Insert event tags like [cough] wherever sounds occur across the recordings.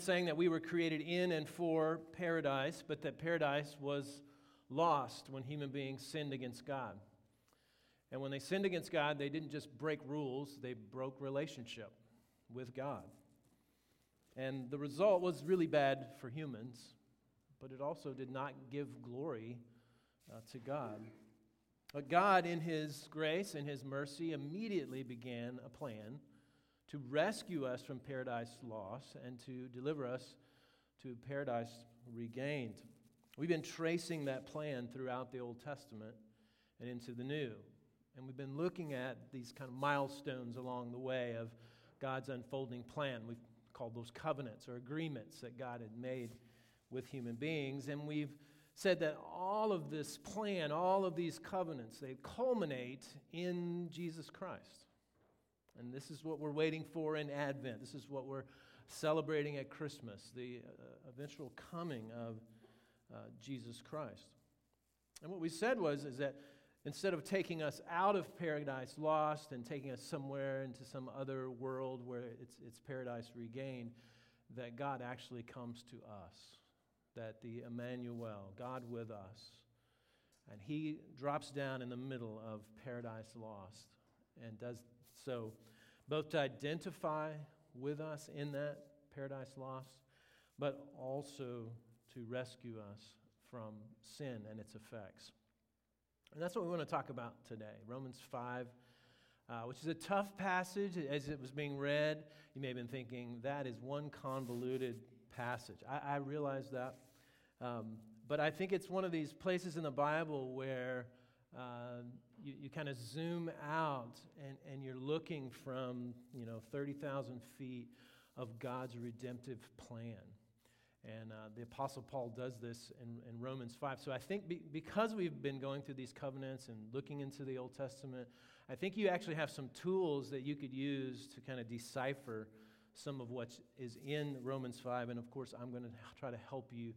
saying that we were created in and for paradise, but that paradise was lost when human beings sinned against God. And when they sinned against God, they didn't just break rules, they broke relationship with God. And the result was really bad for humans, but it also did not give glory uh, to God. But God, in His grace and His mercy, immediately began a plan to rescue us from paradise lost and to deliver us to paradise regained. We've been tracing that plan throughout the Old Testament and into the New. And we've been looking at these kind of milestones along the way of God's unfolding plan. We've called those covenants or agreements that God had made with human beings. And we've said that all of this plan, all of these covenants, they culminate in Jesus Christ. And this is what we're waiting for in Advent. This is what we're celebrating at Christmas, the uh, eventual coming of uh, Jesus Christ. And what we said was is that instead of taking us out of paradise lost and taking us somewhere into some other world where it's, it's paradise regained, that God actually comes to us, that the Emmanuel, God with us, and he drops down in the middle of paradise lost and does so both to identify with us in that paradise lost, but also to rescue us from sin and its effects. And that's what we want to talk about today Romans 5, uh, which is a tough passage. As it was being read, you may have been thinking, that is one convoluted passage. I, I realize that. Um, but I think it's one of these places in the Bible where uh, you, you kind of zoom out and, and you're looking from, you know, 30,000 feet of God's redemptive plan. And uh, the Apostle Paul does this in, in Romans 5. So I think be, because we've been going through these covenants and looking into the Old Testament, I think you actually have some tools that you could use to kind of decipher some of what is in Romans 5. And of course, I'm going to try to help you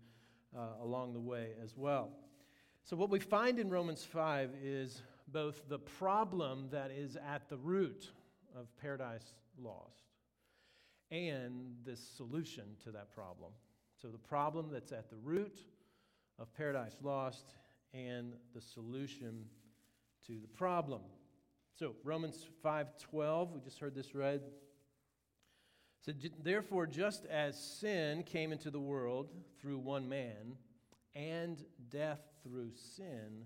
uh, along the way as well. So, what we find in Romans 5 is both the problem that is at the root of paradise lost and the solution to that problem. So, the problem that's at the root of paradise lost and the solution to the problem. So, Romans 5:12, we just heard this read. So, therefore, just as sin came into the world through one man, and death through sin,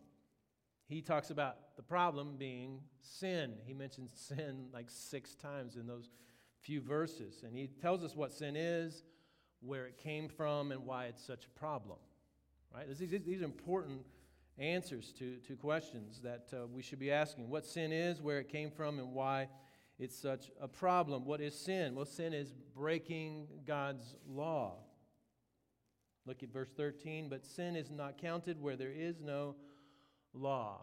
He talks about the problem being sin. He mentions sin like six times in those few verses. And he tells us what sin is, where it came from and why it's such a problem. Right? These, these are important answers to, to questions that uh, we should be asking. What sin is, where it came from, and why it's such a problem. What is sin? Well, sin is breaking God's law. Look at verse 13. But sin is not counted where there is no law.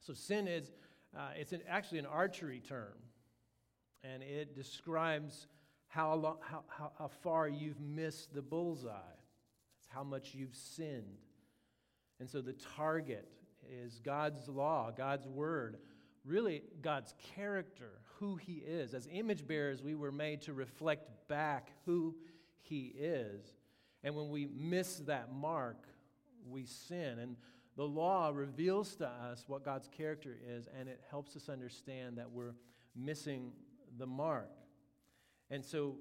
So sin is, uh, it's an, actually an archery term, and it describes how, how, how, how far you've missed the bullseye. It's how much you've sinned. And so the target is God's law, God's word, really God's character, who He is. As image bearers, we were made to reflect back who He is. And when we miss that mark, we sin. And the law reveals to us what God's character is, and it helps us understand that we're missing the mark. And so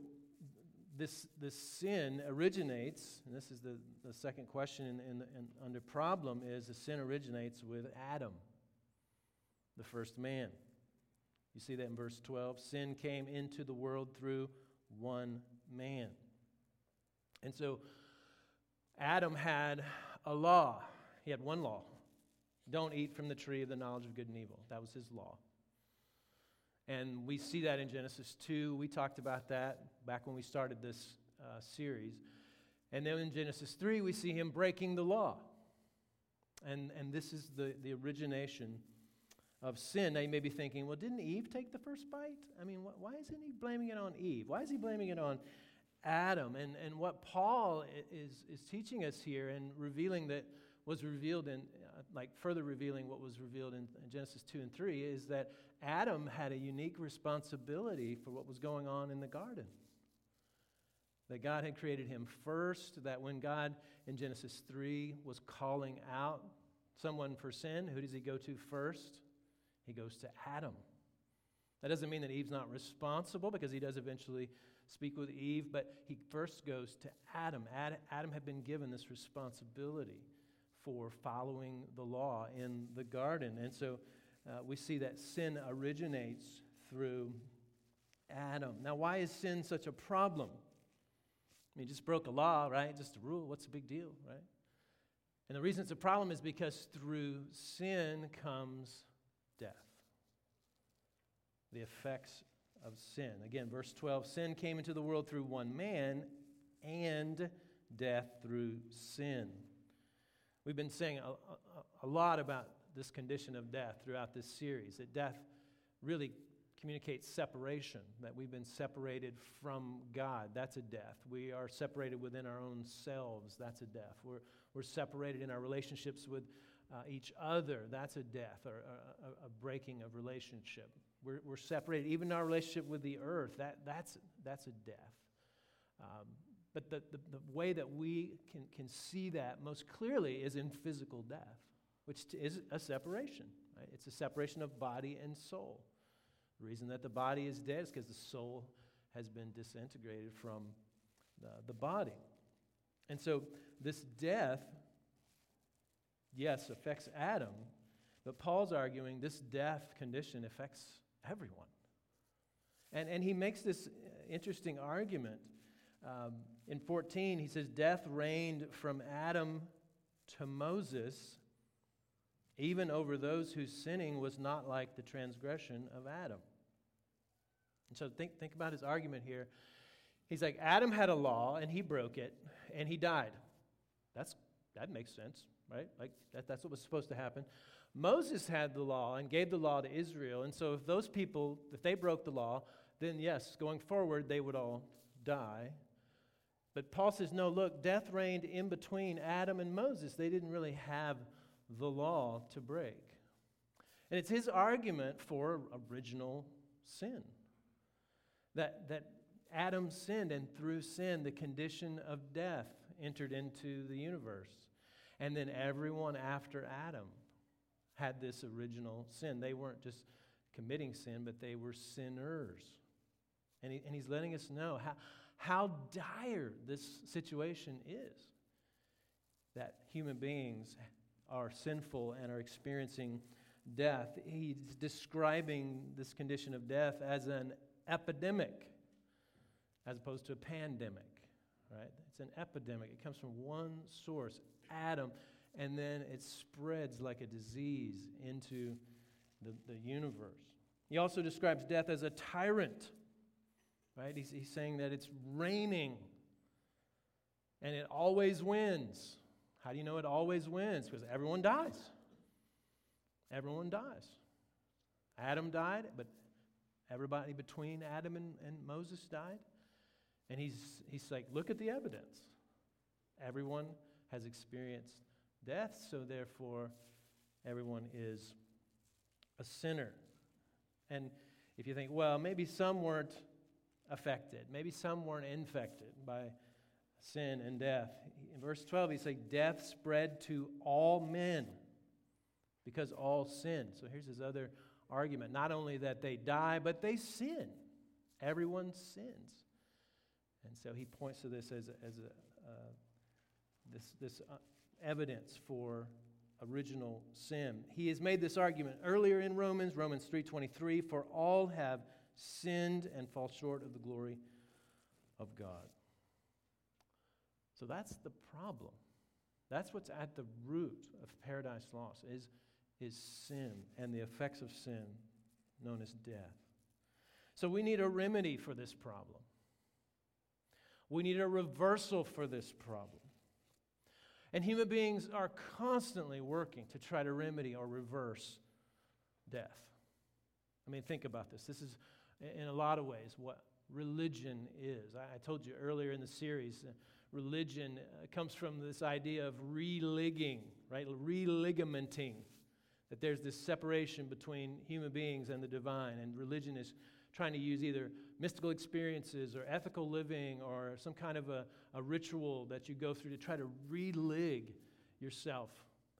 this, this sin originates, and this is the, the second question in, in, in, under problem, is the sin originates with Adam, the first man. You see that in verse 12. Sin came into the world through one man. And so Adam had a law. He had one law don't eat from the tree of the knowledge of good and evil. That was his law. And we see that in Genesis 2. We talked about that back when we started this uh, series. And then in Genesis 3, we see him breaking the law. And, and this is the, the origination of sin. Now you may be thinking, well, didn't Eve take the first bite? I mean, wh- why isn't he blaming it on Eve? Why is he blaming it on Adam? And, and what Paul is, is teaching us here and revealing that was revealed in, uh, like further revealing what was revealed in, in Genesis 2 and 3, is that Adam had a unique responsibility for what was going on in the garden. That God had created him first, that when God in Genesis 3 was calling out someone for sin, who does he go to first? He goes to Adam. That doesn't mean that Eve's not responsible because he does eventually speak with Eve, but he first goes to Adam. Adam had been given this responsibility for following the law in the garden. And so uh, we see that sin originates through Adam. Now, why is sin such a problem? I mean, just broke a law, right? Just a rule. What's the big deal, right? And the reason it's a problem is because through sin comes death. The effects of sin. Again, verse 12 sin came into the world through one man, and death through sin. We've been saying a, a, a, lot about this condition of death throughout this series, that death really communicates separation, that we've been separated from God. That's a death. We are separated within our own selves. That's a death. We're, we're separated in our relationships with uh, each other. That's a death or a, a, breaking of relationship. We're, we're separated, even in our relationship with the earth. That, that's, that's a death. Um, but the, the, the, way that we can, can see that most clearly is in physical death, which is a separation. Right? It's a separation of body and soul. The reason that the body is dead is because the soul has been disintegrated from the, the body. And so this death, yes, affects Adam, but Paul's arguing this death condition affects everyone. And, and he makes this interesting argument. Um, in 14, he says, Death reigned from Adam to Moses, even over those whose sinning was not like the transgression of Adam. And so think, think about his argument here. He's like, Adam had a law and he broke it and he died. That's, that makes sense, right? Like, that, that's what was supposed to happen. Moses had the law and gave the law to Israel. And so if those people, if they broke the law, then yes, going forward, they would all die. But Paul says, no, look, death reigned in between Adam and Moses. They didn't really have the law to break. And it's his argument for original sin. That, that Adam sinned, and through sin, the condition of death entered into the universe. And then everyone after Adam had this original sin. They weren't just committing sin, but they were sinners. And, he, and he's letting us know how, how dire this situation is that human beings are sinful and are experiencing death. He's describing this condition of death as an epidemic as opposed to a pandemic, right? It's an epidemic. It comes from one source, Adam, and then it spreads like a disease into the, the universe. He also describes death as a tyrant, right? He's, he's saying that it's reigning and it always wins. How do you know it always wins? Because everyone dies. Everyone dies. Adam died, but everybody between Adam and, and Moses died. And he's, he's like, look at the evidence. Everyone has experienced death, so therefore everyone is a sinner. And if you think, well, maybe some weren't affected, maybe some weren't infected by sin and death. In verse 12, he says, Death spread to all men because all sin. So here's his other argument not only that they die, but they sin. Everyone sins. And so he points to this as, a, as a, uh, this, this uh, evidence for original sin. He has made this argument earlier in Romans, Romans 3:23, for all have sinned and fall short of the glory of God. So that's the problem. That's what's at the root of paradise lost is, is sin and the effects of sin known as death. So we need a remedy for this problem. We need a reversal for this problem. And human beings are constantly working to try to remedy or reverse death. I mean, think about this. This is, in a lot of ways, what religion is. I, told you earlier in the series, uh, religion uh, comes from this idea of religging, right? Religamenting. That there's this separation between human beings and the divine, and religion is trying to use either mystical experiences or ethical living or some kind of a, a ritual that you go through to try to religue yourself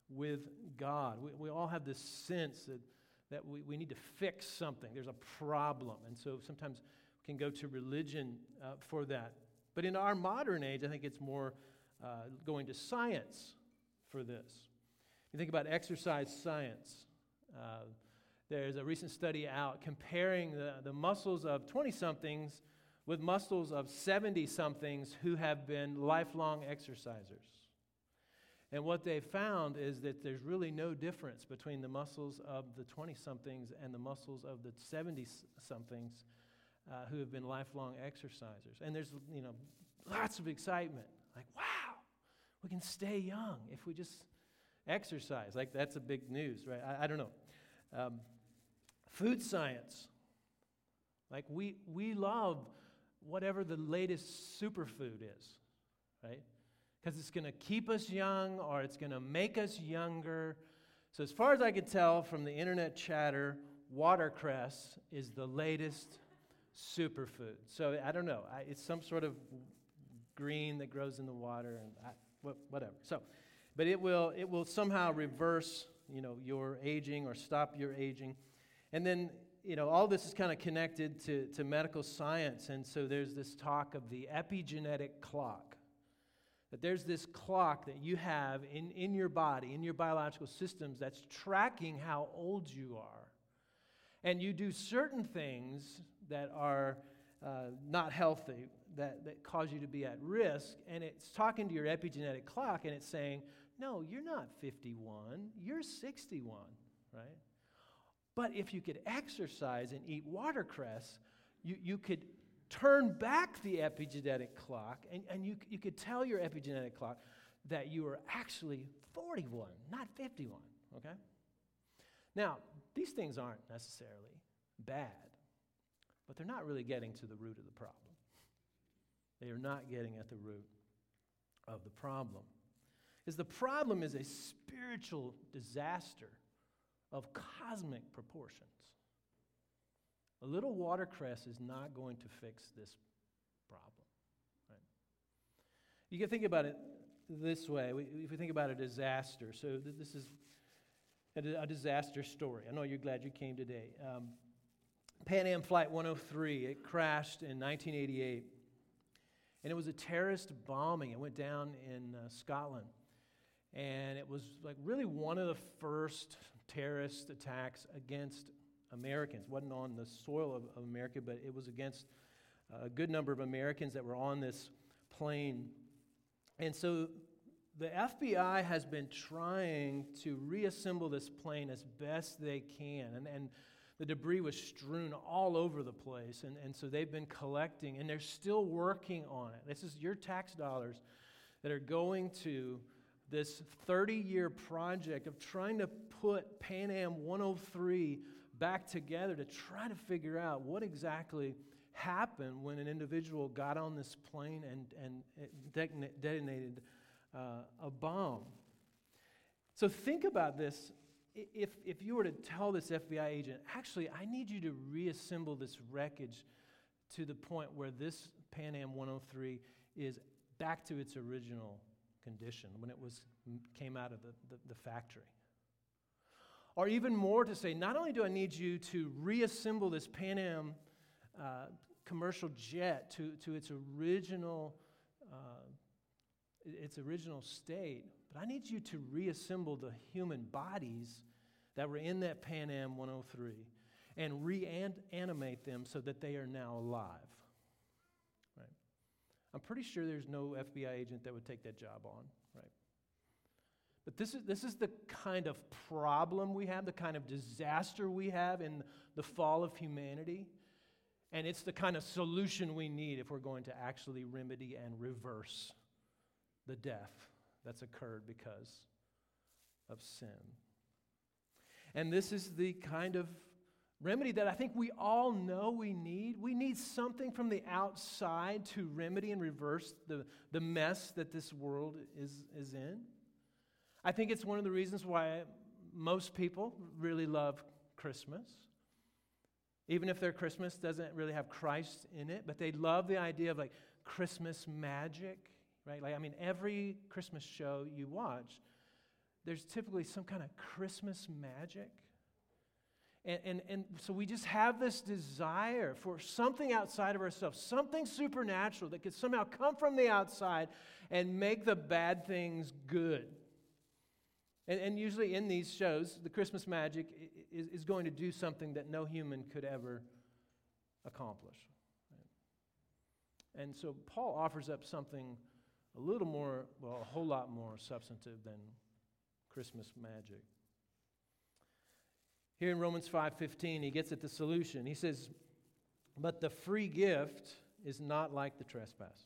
with God. We, we all have this sense that, that we, we need to fix something. There's a problem. And so sometimes we can go to religion uh, for that. But in our modern age, I think it's more uh, going to science for this. You think about exercise science. Uh, there's a recent study out comparing the, the muscles of 20 somethings with muscles of 70 somethings who have been lifelong exercisers. And what they found is that there's really no difference between the muscles of the 20 somethings and the muscles of the 70 somethings uh, who have been lifelong exercisers. And there's, you know, lots of excitement. Like, wow, we can stay young if we just exercise. Like, that's a big news, right? I, I don't know. Um, food science. Like, we, we love whatever the latest superfood is, right? Because it's going to keep us young or it's going to make us younger. So, as far as I could tell from the internet chatter, watercress is the latest superfood. So, I don't know. I, it's some sort of green that grows in the water and I, whatever. So, but it will, it will somehow reverse, you know, your aging or stop your aging. And then you know, all this is kind of connected to, to medical science. And so there's this talk of the epigenetic clock. That there's this clock that you have in, in your body, in your biological systems, that's tracking how old you are. And you do certain things that are uh, not healthy, that, that cause you to be at risk. And it's talking to your epigenetic clock and it's saying, no, you're not 51, you're 61, right? But if you could exercise and eat watercress, you, you could turn back the epigenetic clock and, and you, you could tell your epigenetic clock that you are actually 41, not 51, okay? Now, these things aren't necessarily bad, but they're not really getting to the root of the problem. They are not getting at the root of the problem. Because the problem is a spiritual disaster of cosmic proportions. A little watercress is not going to fix this problem. Right? You can think about it this way. If we think about a disaster, so this is a disaster story. I know you're glad you came today. Um, Pan Am Flight 103, it crashed in 1988. And it was a terrorist bombing. It went down in uh, Scotland. And it was like really one of the first terrorist attacks against Americans. It wasn't on the soil of, of America, but it was against a good number of Americans that were on this plane. And so the FBI has been trying to reassemble this plane as best they can. And, and the debris was strewn all over the place. And, and so they've been collecting, and they're still working on it. This is your tax dollars that are going to this 30 year project of trying to put Pan Am 103 back together to try to figure out what exactly happened when an individual got on this plane and, and detonated uh, a bomb. So think about this. If, if you were to tell this FBI agent, actually, I need you to reassemble this wreckage to the point where this Pan Am 103 is back to its original condition when it was, came out of the, the, the factory. Or even more to say, not only do I need you to reassemble this Pan Am uh, commercial jet to, to its original uh, its original state, but I need you to reassemble the human bodies that were in that Pan Am 103 and reanimate them so that they are now alive. Right? I'm pretty sure there's no FBI agent that would take that job on? But this is, this is the kind of problem we have, the kind of disaster we have in the fall of humanity. And it's the kind of solution we need if we're going to actually remedy and reverse the death that's occurred because of sin. And this is the kind of remedy that I think we all know we need. We need something from the outside to remedy and reverse the, the mess that this world is, is in. I think it's one of the reasons why most people really love Christmas. Even if their Christmas doesn't really have Christ in it, but they love the idea of like Christmas magic, right? Like, I mean, every Christmas show you watch, there's typically some kind of Christmas magic. And, and, and so we just have this desire for something outside of ourselves, something supernatural that could somehow come from the outside and make the bad things good. And, and usually in these shows, the Christmas magic is, is going to do something that no human could ever accomplish. And so Paul offers up something a little more, well, a whole lot more substantive than Christmas magic. Here in Romans 5:15, he gets at the solution. He says, "But the free gift is not like the trespass.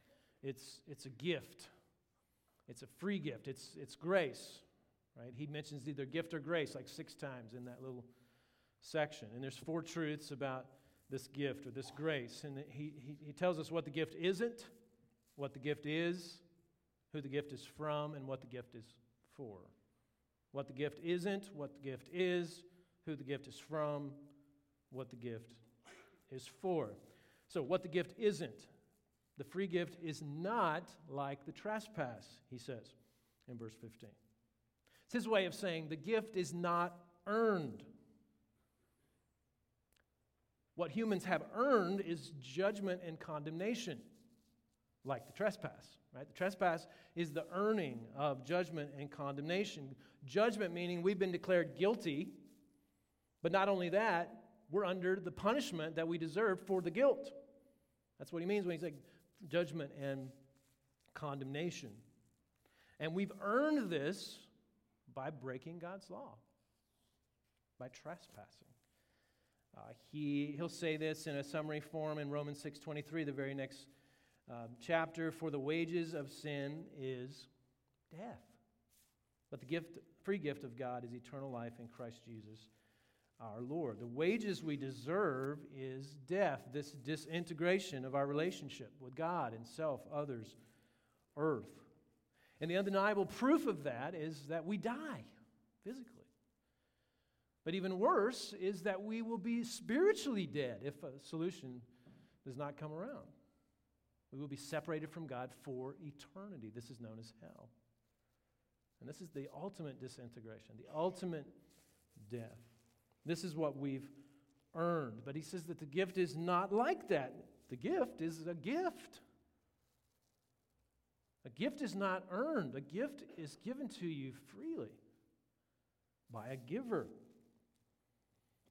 it's, it's a gift, it's a free gift, it's, it's grace. Right? He mentions either gift or grace like six times in that little section. And there's four truths about this gift or this grace. And he, he, he tells us what the gift isn't, what the gift is, who the gift is from, and what the gift is for. What the gift isn't, what the gift is, who the gift is from, what the gift is for. So, what the gift isn't. The free gift is not like the trespass, he says in verse 15. It's his way of saying the gift is not earned. What humans have earned is judgment and condemnation, like the trespass. Right? The trespass is the earning of judgment and condemnation. Judgment meaning we've been declared guilty, but not only that, we're under the punishment that we deserve for the guilt. That's what he means when he says judgment and condemnation. And we've earned this by breaking God's law, by trespassing. Uh, he, he'll say this in a summary form in Romans 6.23, the very next um, chapter, for the wages of sin is death. But the gift, free gift of God is eternal life in Christ Jesus our Lord. The wages we deserve is death, this disintegration of our relationship with God and self, others, earth. And the undeniable proof of that is that we die physically. But even worse is that we will be spiritually dead if a solution does not come around. We will be separated from God for eternity. This is known as hell. And this is the ultimate disintegration, the ultimate death. This is what we've earned. But he says that the gift is not like that. The gift is a gift. A gift is not earned, a gift is given to you freely by a giver.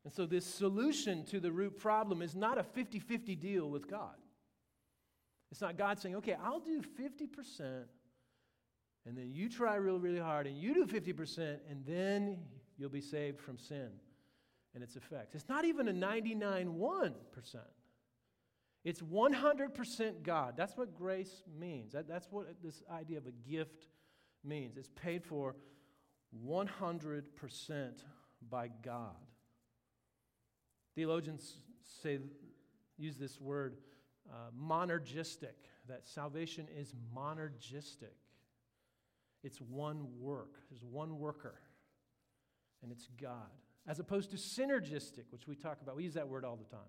And so, this solution to the root problem is not a 50 50 deal with God. It's not God saying, okay, I'll do 50%, and then you try really, really hard, and you do 50%, and then you'll be saved from sin and its effects. It's not even a 99 1%. It's 100% God. That's what grace means. That, that's what this idea of a gift means. It's paid for 100% by God. Theologians say, use this word uh, monergistic, that salvation is monergistic. It's one work, there's one worker, and it's God. As opposed to synergistic, which we talk about. We use that word all the time.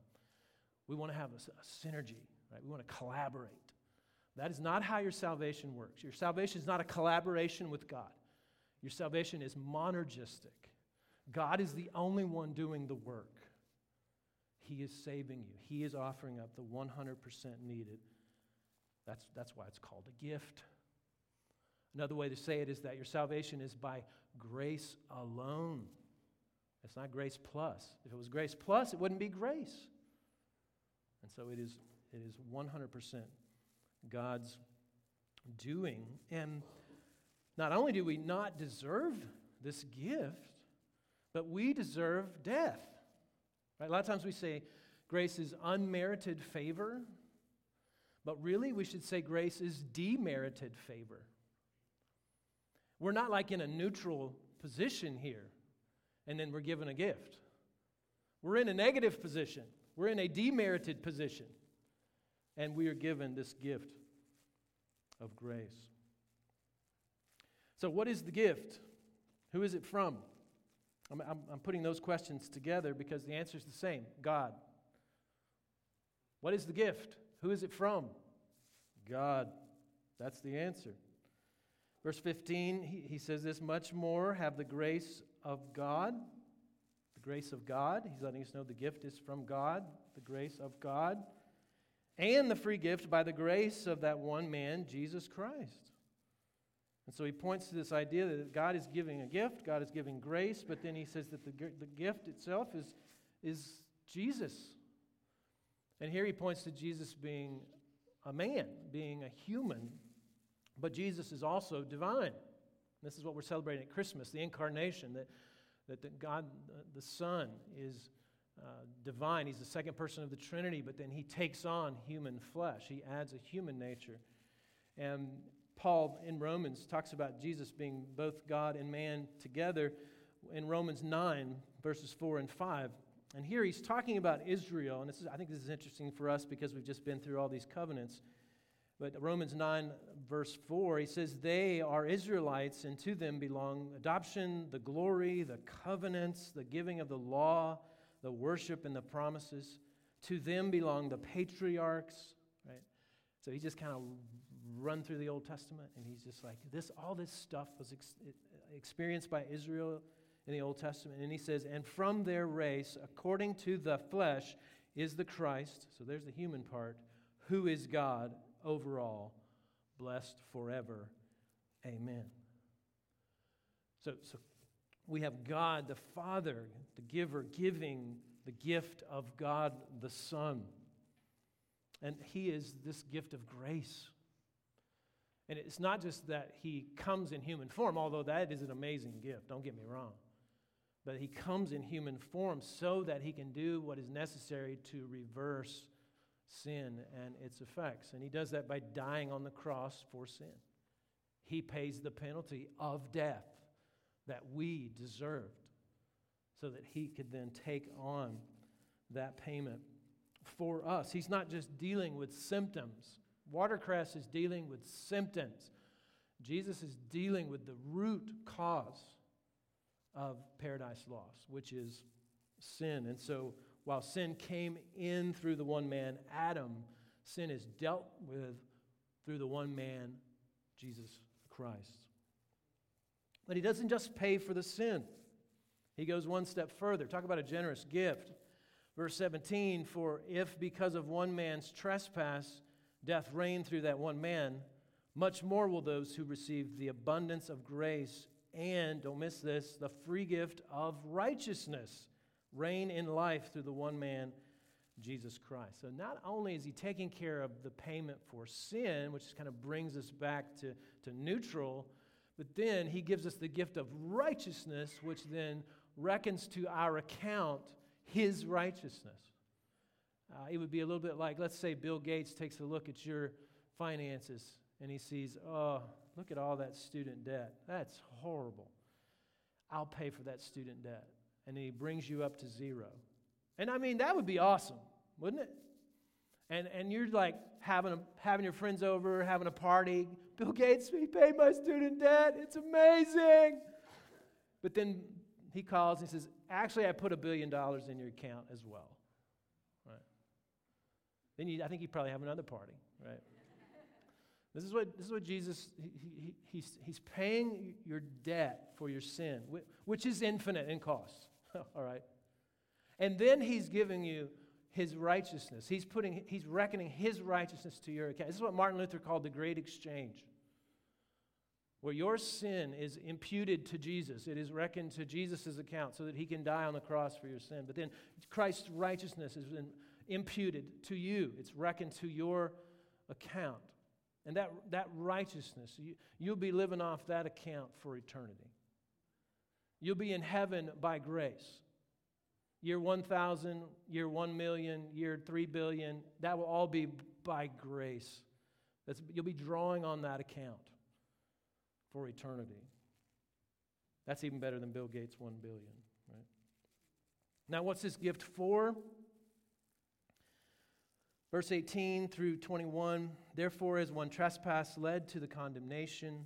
We want to have a, a synergy, right? We want to collaborate. That is not how your salvation works. Your salvation is not a collaboration with God. Your salvation is monergistic. God is the only one doing the work. He is saving you. He is offering up the 100% needed. That's, that's why it's called a gift. Another way to say it is that your salvation is by grace alone. It's not grace plus. If it was grace plus, it wouldn't be grace. And so it is, it is 100% God's doing. And not only do we not deserve this gift, but we deserve death. Right? A lot of times we say grace is unmerited favor, but really we should say grace is demerited favor. We're not like in a neutral position here, and then we're given a gift. We're in a negative position, we're in a demerited position, and we are given this gift of grace. So, what is the gift? Who is it from? I'm, I'm, I'm putting those questions together because the answer is the same God. What is the gift? Who is it from? God. That's the answer. Verse 15, he, he says this much more have the grace of God. The grace of God. He's letting us know the gift is from God, the grace of God, and the free gift by the grace of that one man, Jesus Christ. And so he points to this idea that God is giving a gift, God is giving grace, but then he says that the, the gift itself is, is Jesus. And here he points to Jesus being a man, being a human, but Jesus is also divine. This is what we're celebrating at Christmas the incarnation, that, that the God, the Son, is uh, divine. He's the second person of the Trinity, but then he takes on human flesh. He adds a human nature. And Paul in Romans talks about Jesus being both God and man together in Romans 9, verses 4 and 5. And here he's talking about Israel, and this is, I think this is interesting for us because we've just been through all these covenants. But Romans 9, verse 4, he says, They are Israelites, and to them belong adoption, the glory, the covenants, the giving of the law, the worship, and the promises. To them belong the patriarchs, right? So he just kind of run through the Old Testament, and he's just like, this, all this stuff was ex- experienced by Israel in the Old Testament. And he says, and from their race, according to the flesh, is the Christ, so there's the human part, who is God overall, blessed forever. Amen. So, so we have God the Father, the giver, giving the gift of God the Son. And He is this gift of grace. And it's not just that he comes in human form, although that is an amazing gift, don't get me wrong. But he comes in human form so that he can do what is necessary to reverse sin and its effects. And he does that by dying on the cross for sin. He pays the penalty of death that we deserved so that he could then take on that payment for us. He's not just dealing with symptoms Watercress is dealing with symptoms. Jesus is dealing with the root cause of paradise lost, which is sin. And so while sin came in through the one man, Adam, sin is dealt with through the one man, Jesus Christ. But he doesn't just pay for the sin, he goes one step further. Talk about a generous gift. Verse 17 For if because of one man's trespass, death reigned through that one man, much more will those who receive the abundance of grace and, don't miss this, the free gift of righteousness reign in life through the one man, Jesus Christ. So not only is he taking care of the payment for sin, which kind of brings us back to, to neutral, but then he gives us the gift of righteousness, which then reckons to our account his righteousness. Uh, it would be a little bit like, let's say Bill Gates takes a look at your finances and he sees, oh, look at all that student debt. That's horrible. I'll pay for that student debt. And he brings you up to zero. And I mean, that would be awesome, wouldn't it? And, and you're like having, a, having your friends over, having a party. Bill Gates, he paid my student debt. It's amazing. But then he calls and he says, Actually, I put a billion dollars in your account as well. Then you, I think you'd probably have another party, right? this, is what, this is what Jesus, he, he, he's, he's paying your debt for your sin, which is infinite in cost, [laughs] all right? And then he's giving you his righteousness. He's putting he's reckoning his righteousness to your account. This is what Martin Luther called the great exchange. Where your sin is imputed to Jesus, it is reckoned to Jesus' account so that he can die on the cross for your sin. But then Christ's righteousness is imputed to you, it's reckoned to your account. And that, that righteousness, you, you'll be living off that account for eternity. You'll be in heaven by grace. Year 1000, year 1 million, year 3 billion, that will all be by grace. That's, you'll be drawing on that account for eternity. That's even better than Bill Gates' 1 billion, right? Now, what's this gift for? Verse 18 through 21 Therefore, as one trespass led to the condemnation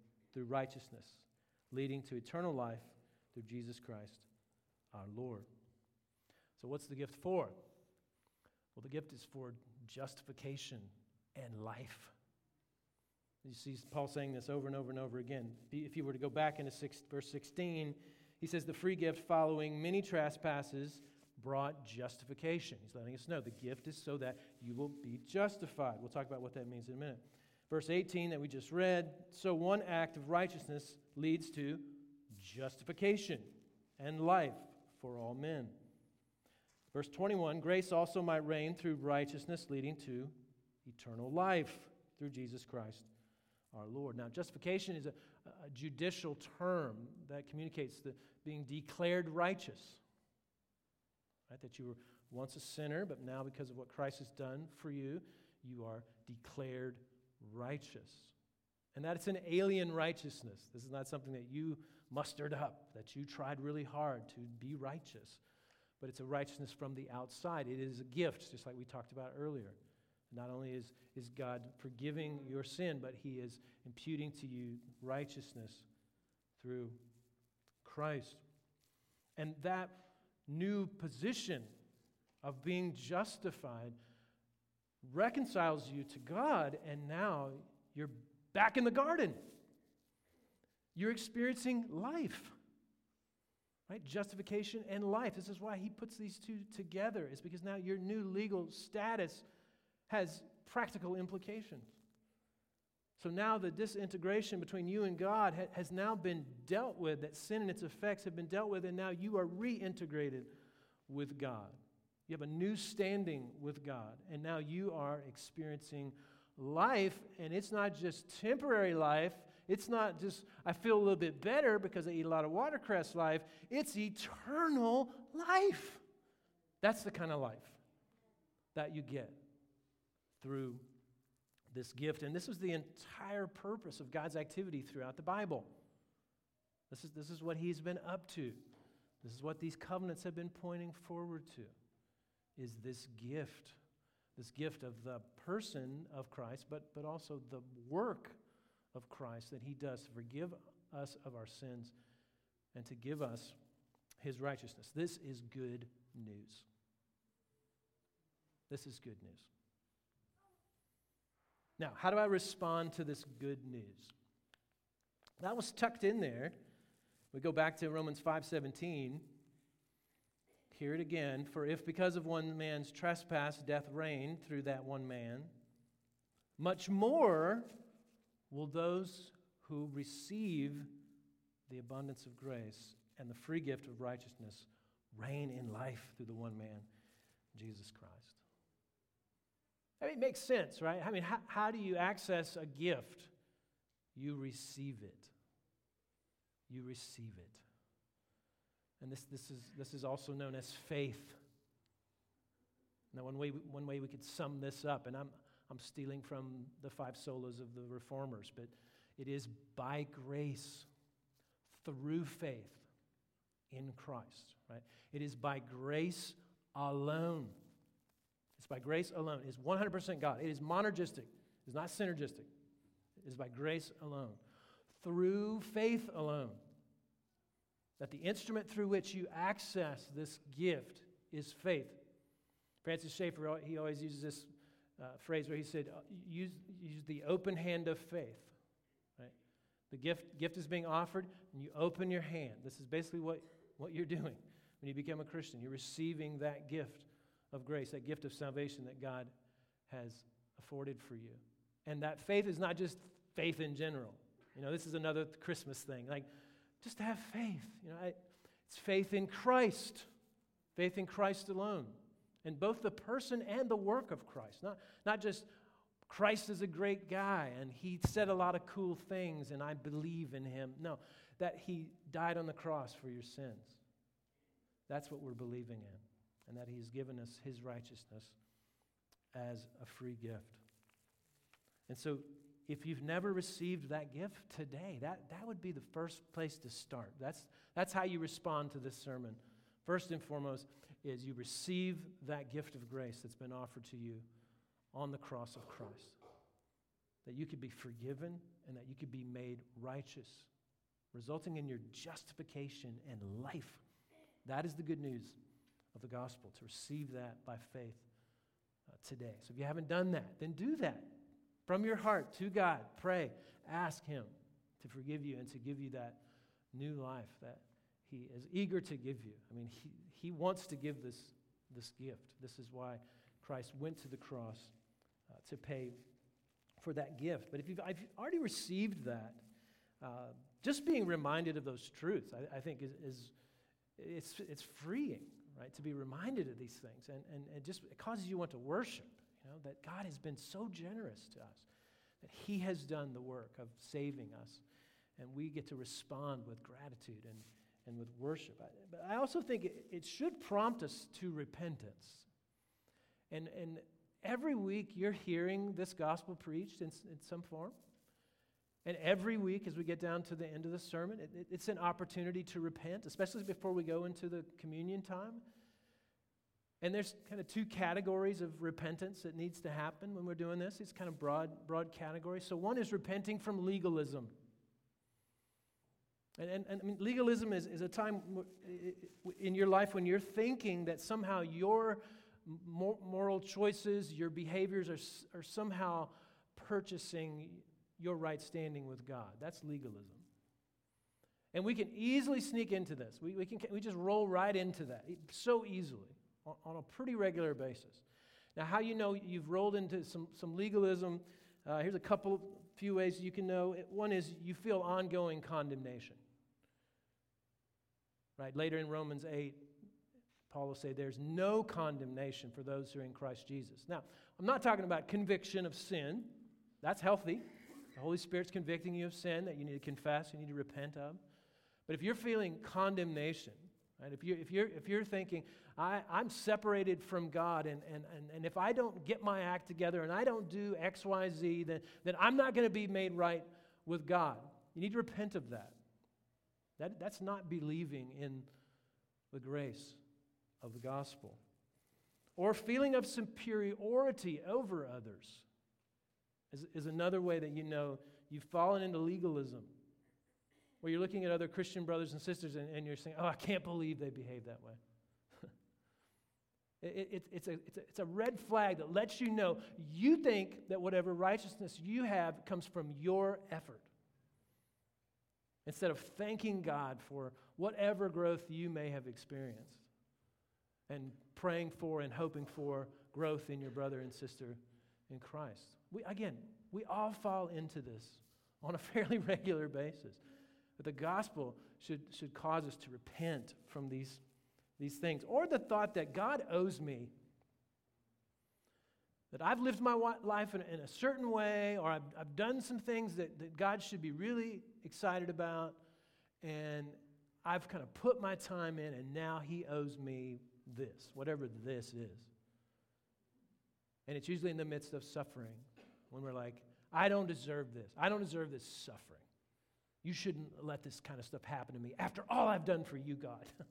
through righteousness, leading to eternal life through Jesus Christ our Lord. So, what's the gift for? Well, the gift is for justification and life. You see Paul saying this over and over and over again. If you were to go back into six, verse 16, he says, The free gift following many trespasses brought justification. He's letting us know the gift is so that you will be justified. We'll talk about what that means in a minute. Verse 18 that we just read so one act of righteousness leads to justification and life for all men. Verse 21 grace also might reign through righteousness, leading to eternal life through Jesus Christ our Lord. Now, justification is a, a judicial term that communicates the being declared righteous. Right? That you were once a sinner, but now because of what Christ has done for you, you are declared righteous. And that it's an alien righteousness. This is not something that you mustered up, that you tried really hard to be righteous. But it's a righteousness from the outside. It is a gift, just like we talked about earlier. Not only is, is God forgiving your sin, but He is imputing to you righteousness through Christ. And that new position of being justified reconciles you to God, and now you're back in the garden. You're experiencing life. Right? Justification and life. This is why he puts these two together, is because now your new legal status has practical implications. So now the disintegration between you and God ha- has now been dealt with, that sin and its effects have been dealt with, and now you are reintegrated with God. You have a new standing with God, and now you are experiencing life, and it's not just temporary life. It's not just, I feel a little bit better because I eat a lot of watercress life. It's eternal life. That's the kind of life that you get through this gift. And this was the entire purpose of God's activity throughout the Bible. This is, this is what He's been up to. This is what these covenants have been pointing forward to is this gift, this gift of the person of Christ, but, but also the work of Christ that he does to forgive us of our sins and to give us his righteousness. This is good news. This is good news. Now, how do I respond to this good news? That was tucked in there we go back to Romans 5:17. Hear it again, for if because of one man's trespass death reigned through that one man, much more will those who receive the abundance of grace and the free gift of righteousness reign in life through the one man, Jesus Christ. I mean, it makes sense, right? I mean, how, how do you access a gift? You receive it you receive it. And this, this, is, this is also known as faith. Now, one way, one way we could sum this up, and I'm, I'm stealing from the five solas of the reformers, but it is by grace through faith in Christ, right? It is by grace alone. It's by grace alone. It is 100% God. It is monergistic. It's not synergistic. It is by grace alone. Through faith alone. That the instrument through which you access this gift is faith. Francis Schaeffer, he always uses this uh, phrase where he said, uh, use, use the open hand of faith. Right? The gift, gift is being offered, and you open your hand. This is basically what, what you're doing when you become a Christian. You're receiving that gift of grace, that gift of salvation that God has afforded for you. And that faith is not just faith in general. You know, this is another Christmas thing. Like, just to have faith. You know, I, it's faith in Christ, faith in Christ alone and both the person and the work of Christ. Not, not just Christ is a great guy and he said a lot of cool things and I believe in him. No, that he died on the cross for your sins. That's what we're believing in, and that he has given us his righteousness as a free gift. And so, if you've never received that gift today, that, that would be the first place to start. That's, that's how you respond to this sermon. First and foremost, is you receive that gift of grace that's been offered to you on the cross of Christ. That you could be forgiven and that you could be made righteous, resulting in your justification and life. That is the good news of the gospel, to receive that by faith uh, today. So if you haven't done that, then do that from your heart to God. Pray, ask Him to forgive you and to give you that new life that He is eager to give you. I mean, He, he wants to give this, this gift. This is why Christ went to the cross uh, to pay for that gift. But if you've, if you've already received that, uh, just being reminded of those truths, I, I think, is, is, it's, it's freeing, right? To be reminded of these things. And, and it just it causes you want to worship, you know, that God has been so generous to us, that He has done the work of saving us. And we get to respond with gratitude and, and with worship. But I also think it, it should prompt us to repentance. And, and every week you're hearing this gospel preached in, in some form. And every week, as we get down to the end of the sermon, it, it, it's an opportunity to repent, especially before we go into the communion time. And there's kind of two categories of repentance that needs to happen when we're doing this. It's kind of broad, broad categories. So one is repenting from legalism. And, and, and I mean, legalism is, is a time in your life when you're thinking that somehow your moral choices, your behaviors are, are somehow purchasing your right standing with God. That's legalism. And we can easily sneak into this. We, we, can, we just roll right into that so easily on, a pretty regular basis. Now, how you know you've rolled into some, some legalism, uh, here's a couple, few ways you can know. One is you feel ongoing condemnation. Right? Later in Romans 8, Paul will say there's no condemnation for those who are in Christ Jesus. Now, I'm not talking about conviction of sin. That's healthy. The Holy Spirit's convicting you of sin that you need to confess, you need to repent of. But if you're feeling condemnation, right, if, you're, if, you're, if you're thinking, I, I'm separated from God, and, and, and, and if I don't get my act together and I don't do X, Y, Z, then, then I'm not going to be made right with God, you need to repent of that. That, that's not believing in the grace of the gospel. Or feeling of superiority over others is, is another way that you know you've fallen into legalism. Where you're looking at other Christian brothers and sisters and, and you're saying, oh, I can't believe they behave that way. [laughs] It, it, it's, a, it's, a, it's a red flag that lets you know you think that whatever righteousness you have comes from your effort. Instead of thanking God for whatever growth you may have experienced and praying for and hoping for growth in your brother and sister in Christ. We, again, we all fall into this on a [laughs] fairly regular basis. But the gospel should, should cause us to repent from these, these things. Or the thought that God owes me that I've lived my life in, in a certain way, or I've, I've done some things that, that God should be really excited about, and I've kind of put my time in, and now He owes me this, whatever this is. And it's usually in the midst of suffering when we're like, I don't deserve this. I don't deserve this suffering. You shouldn't let this kind of stuff happen to me after all I've done for you, God. [laughs]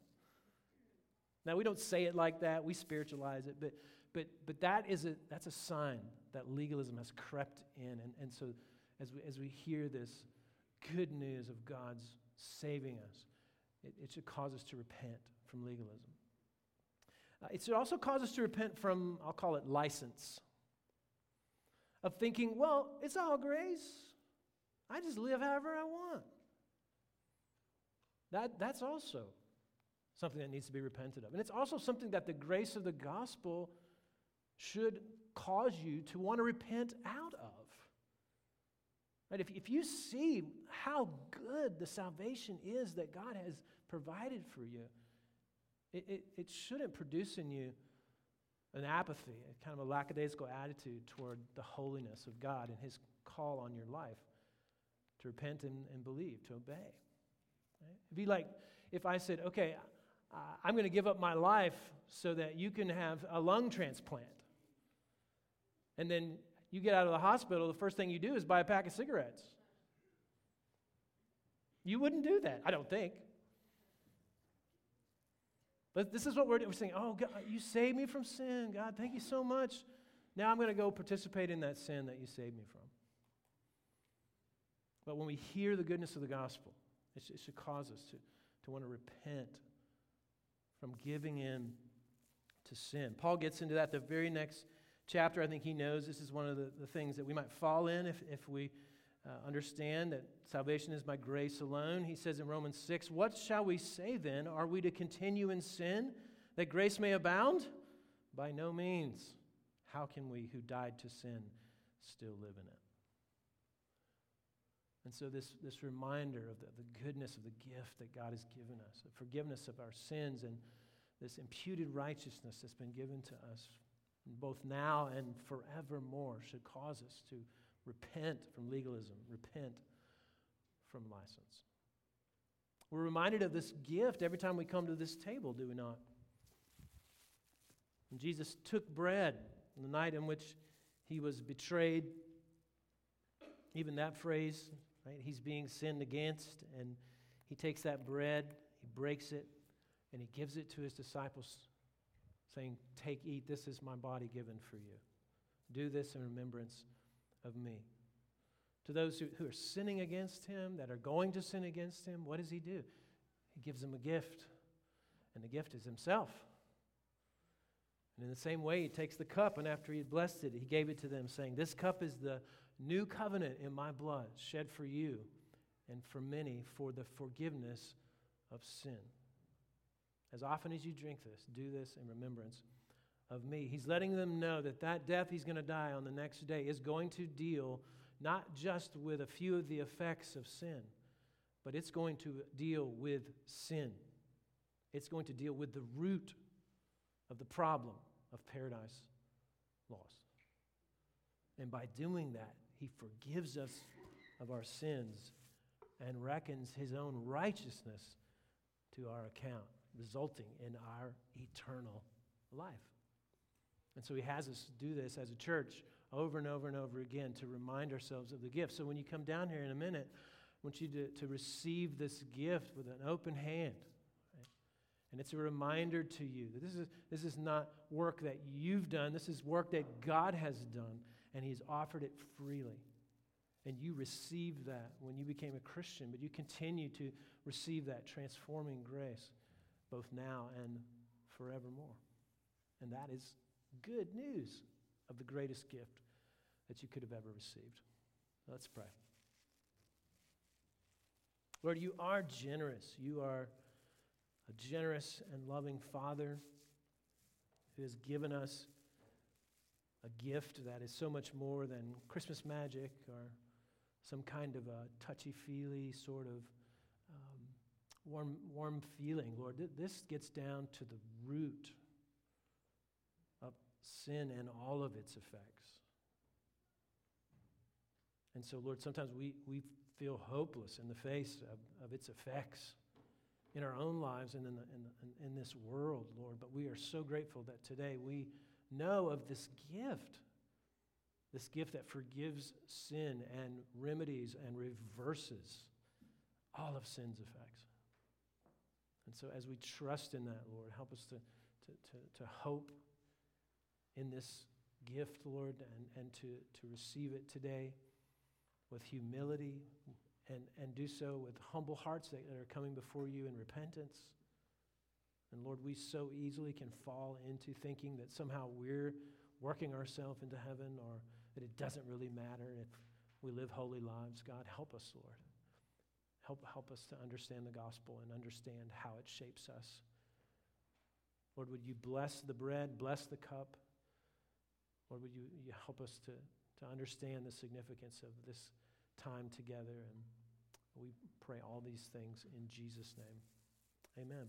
now, we don't say it like that, we spiritualize it, but but, but that is a, that's a sign that legalism has crept in. And, and so as we, as we hear this good news of God's saving us, it, it should cause us to repent from legalism. Uh, it should also cause us to repent from, I'll call it license, of thinking, well, it's all grace. I just live however I want. That, that's also something that needs to be repented of. And it's also something that the grace of the gospel should cause you to want to repent out of. Right? If, if you see how good the salvation is that God has provided for you, it, it, it shouldn't produce in you an apathy, a kind of a lackadaisical attitude toward the holiness of God and His call on your life to repent and, and believe, to obey. Right? It'd be like if I said, okay, uh, I'm going to give up my life so that you can have a lung transplant. And then you get out of the hospital, the first thing you do is buy a pack of cigarettes. You wouldn't do that, I don't think. But this is what we're, we're saying. Oh, God, you saved me from sin. God, thank you so much. Now I'm going to go participate in that sin that you saved me from. But when we hear the goodness of the gospel, it should, cause us to, to want to repent from giving in to sin. Paul gets into that the very next chapter. I think he knows this is one of the, the things that we might fall in if, if we uh, understand that salvation is by grace alone. He says in Romans 6, What shall we say then? Are we to continue in sin that grace may abound? By no means. How can we who died to sin still live in it? And so, this, this reminder of the, the goodness of the gift that God has given us, the forgiveness of our sins, and this imputed righteousness that's been given to us, both now and forevermore, should cause us to repent from legalism, repent from license. We're reminded of this gift every time we come to this table, do we not? And Jesus took bread on the night in which he was betrayed. Even that phrase, right? He's being sinned against, and he takes that bread, he breaks it, and he gives it to his disciples, saying, Take, eat, this is my body given for you. Do this in remembrance of me. To those who, who are sinning against him, that are going to sin against him, what does he do? He gives them a gift, and the gift is himself. And in the same way, he takes the cup, and after he had blessed it, he gave it to them, saying, This cup is the new covenant in my blood, shed for you and for many for the forgiveness of sin. As often as you drink this, do this in remembrance of me. He's letting them know that that death he's going to die on the next day is going to deal not just with a few of the effects of sin, but it's going to deal with sin. It's going to deal with the root of the problem of paradise lost. And by doing that, he forgives us of our sins and reckons his own righteousness to our account, resulting in our eternal life. And so he has us do this as a church over and over and over again to remind ourselves of the gift. So when you come down here in a minute, I want you to, to receive this gift with an open hand. Right? And it's a reminder to you that this is, this is not work that you've done, this is work that God has done and He's offered it freely. And you received that when you became a Christian, but you continue to receive that transforming grace both now and forevermore. And that is good news of the greatest gift that you could have ever received. Let's pray. Lord, you are generous. You are a generous and loving Father who has given us a gift that is so much more than Christmas magic or some kind of a touchy feely sort of um, warm, warm feeling, Lord. This gets down to the root of sin and all of its effects. And so, Lord, sometimes we, we feel hopeless in the face of, of its effects in our own lives and in, the, in, the, in this world, Lord. But we are so grateful that today we know of this gift, this gift that forgives sin and remedies and reverses all of sin's effects. And so, as we trust in that, Lord, help us to, to, to, to hope in this gift, Lord, and, and to, to receive it today with humility and, and do so with humble hearts that are coming before you in repentance. And Lord, we so easily can fall into thinking that somehow we're working ourselves into heaven or that it doesn't really matter if we live holy lives. God, help us, Lord. Help, help us to understand the gospel and understand how it shapes us. Lord, would you bless the bread, bless the cup? Lord, would you, you help us to, to understand the significance of this time together? And we pray all these things in Jesus' name. Amen.